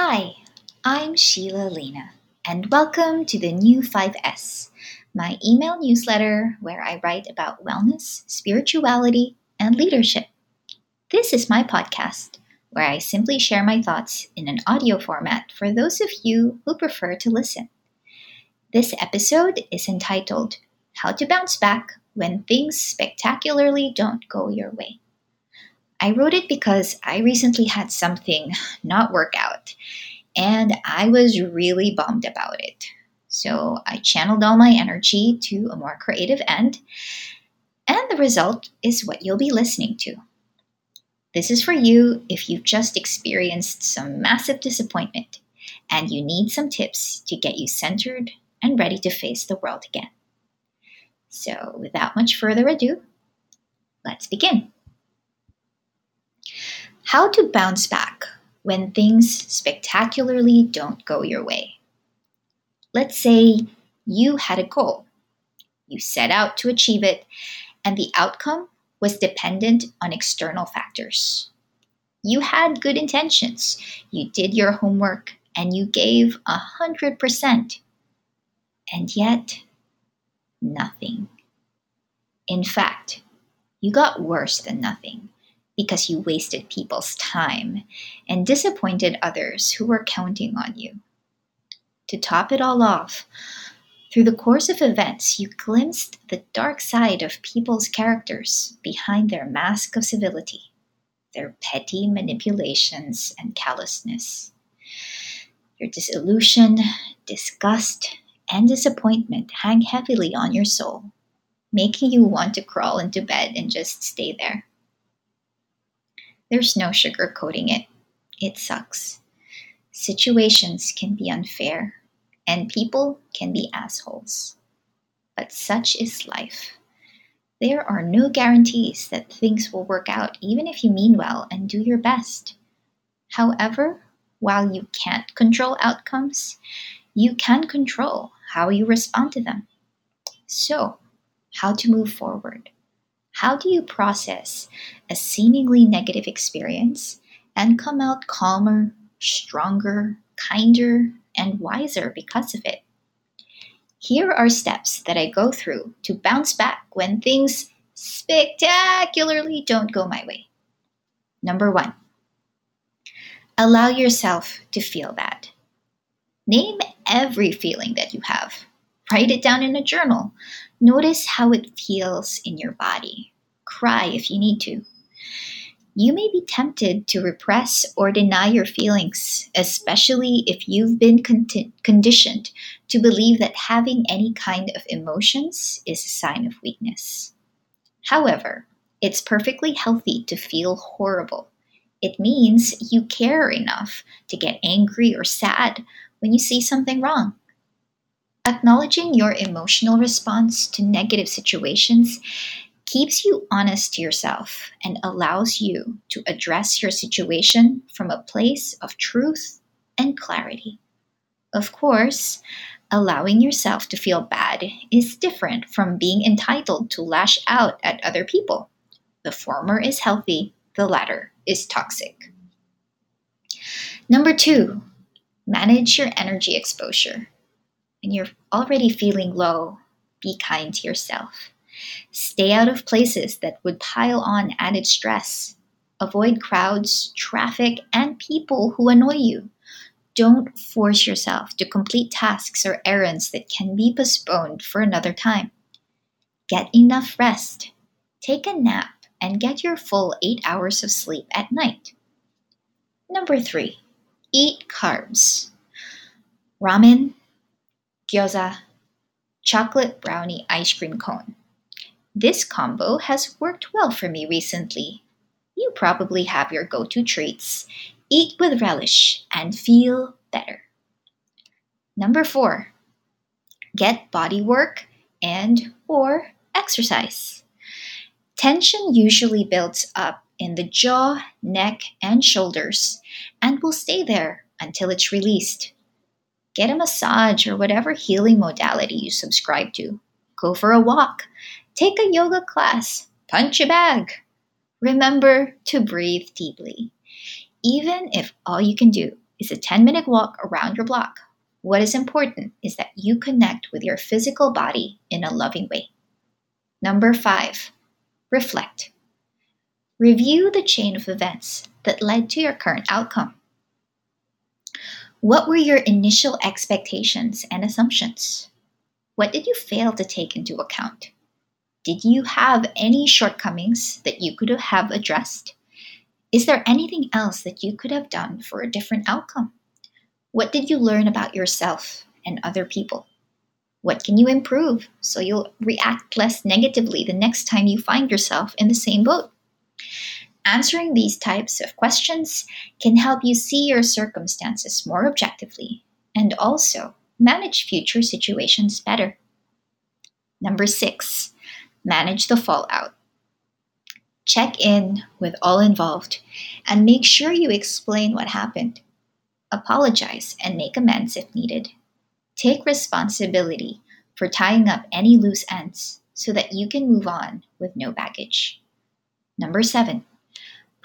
Hi, I'm Sheila Lena, and welcome to the New 5S, my email newsletter where I write about wellness, spirituality, and leadership. This is my podcast where I simply share my thoughts in an audio format for those of you who prefer to listen. This episode is entitled How to Bounce Back When Things Spectacularly Don't Go Your Way. I wrote it because I recently had something not work out and I was really bummed about it. So I channeled all my energy to a more creative end, and the result is what you'll be listening to. This is for you if you've just experienced some massive disappointment and you need some tips to get you centered and ready to face the world again. So, without much further ado, let's begin. How to bounce back when things spectacularly don't go your way. Let's say you had a goal, you set out to achieve it, and the outcome was dependent on external factors. You had good intentions, you did your homework, and you gave a hundred percent. And yet, nothing. In fact, you got worse than nothing because you wasted people's time and disappointed others who were counting on you. To top it all off, through the course of events, you glimpsed the dark side of people's characters behind their mask of civility, their petty manipulations and callousness. Your disillusion, disgust, and disappointment hang heavily on your soul, making you want to crawl into bed and just stay there. There's no sugarcoating it. It sucks. Situations can be unfair, and people can be assholes. But such is life. There are no guarantees that things will work out, even if you mean well and do your best. However, while you can't control outcomes, you can control how you respond to them. So, how to move forward? How do you process a seemingly negative experience and come out calmer, stronger, kinder, and wiser because of it? Here are steps that I go through to bounce back when things spectacularly don't go my way. Number one, allow yourself to feel bad. Name every feeling that you have. Write it down in a journal. Notice how it feels in your body. Cry if you need to. You may be tempted to repress or deny your feelings, especially if you've been con- conditioned to believe that having any kind of emotions is a sign of weakness. However, it's perfectly healthy to feel horrible. It means you care enough to get angry or sad when you see something wrong. Acknowledging your emotional response to negative situations keeps you honest to yourself and allows you to address your situation from a place of truth and clarity. Of course, allowing yourself to feel bad is different from being entitled to lash out at other people. The former is healthy, the latter is toxic. Number two, manage your energy exposure and you're already feeling low, be kind to yourself. Stay out of places that would pile on added stress. Avoid crowds, traffic, and people who annoy you. Don't force yourself to complete tasks or errands that can be postponed for another time. Get enough rest. Take a nap and get your full eight hours of sleep at night. Number three, eat carbs. Ramen, gyoza, chocolate brownie ice cream cone. This combo has worked well for me recently. You probably have your go to treats. Eat with relish and feel better. Number four, get body work and or exercise. Tension usually builds up in the jaw, neck, and shoulders and will stay there until it's released. Get a massage or whatever healing modality you subscribe to. Go for a walk. Take a yoga class. Punch a bag. Remember to breathe deeply. Even if all you can do is a 10 minute walk around your block. What is important is that you connect with your physical body in a loving way. Number five, reflect. Review the chain of events that led to your current outcome. What were your initial expectations and assumptions? What did you fail to take into account? Did you have any shortcomings that you could have addressed? Is there anything else that you could have done for a different outcome? What did you learn about yourself and other people? What can you improve so you'll react less negatively the next time you find yourself in the same boat? Answering these types of questions can help you see your circumstances more objectively and also manage future situations better. Number six, manage the fallout. Check in with all involved and make sure you explain what happened. Apologize and make amends if needed. Take responsibility for tying up any loose ends so that you can move on with no baggage. Number seven,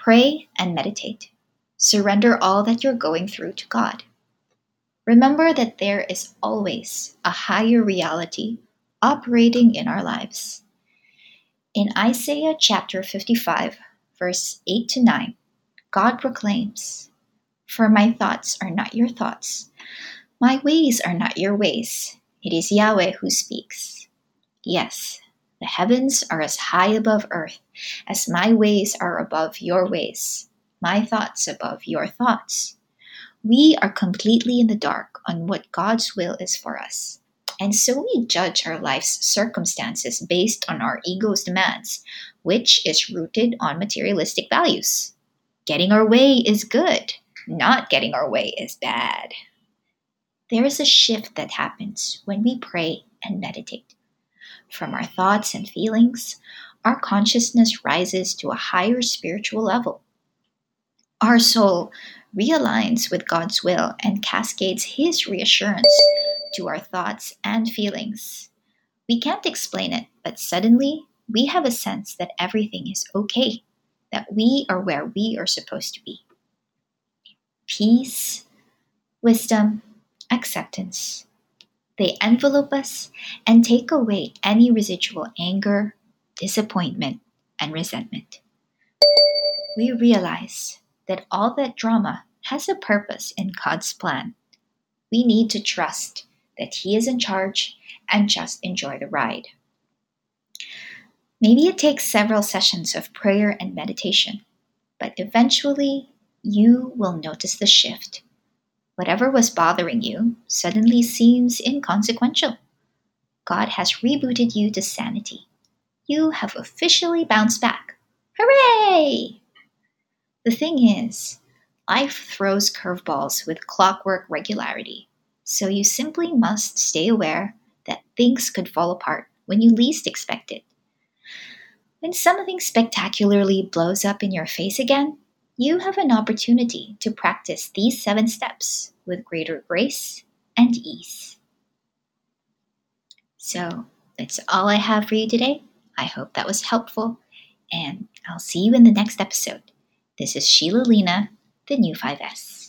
pray and meditate. Surrender all that you're going through to God. Remember that there is always a higher reality operating in our lives. In Isaiah chapter 55, verse 8 to 9, God proclaims, For my thoughts are not your thoughts, my ways are not your ways. It is Yahweh who speaks. Yes, the heavens are as high above earth as my ways are above your ways, my thoughts above your thoughts. We are completely in the dark on what God's will is for us. And so we judge our life's circumstances based on our ego's demands, which is rooted on materialistic values. Getting our way is good, not getting our way is bad. There is a shift that happens when we pray and meditate. From our thoughts and feelings, our consciousness rises to a higher spiritual level. Our soul realigns with God's will and cascades His reassurance to our thoughts and feelings. We can't explain it, but suddenly we have a sense that everything is okay, that we are where we are supposed to be. Peace, wisdom, acceptance. They envelope us and take away any residual anger, disappointment, and resentment. We realize that all that drama has a purpose in God's plan. We need to trust that He is in charge and just enjoy the ride. Maybe it takes several sessions of prayer and meditation, but eventually you will notice the shift. Whatever was bothering you suddenly seems inconsequential. God has rebooted you to sanity. You have officially bounced back. Hooray! The thing is, life throws curveballs with clockwork regularity. So you simply must stay aware that things could fall apart when you least expect it. When something spectacularly blows up in your face again, you have an opportunity to practice these seven steps with greater grace and ease. So that's all I have for you today. I hope that was helpful, and I'll see you in the next episode. This is Sheila Lena, the new 5S.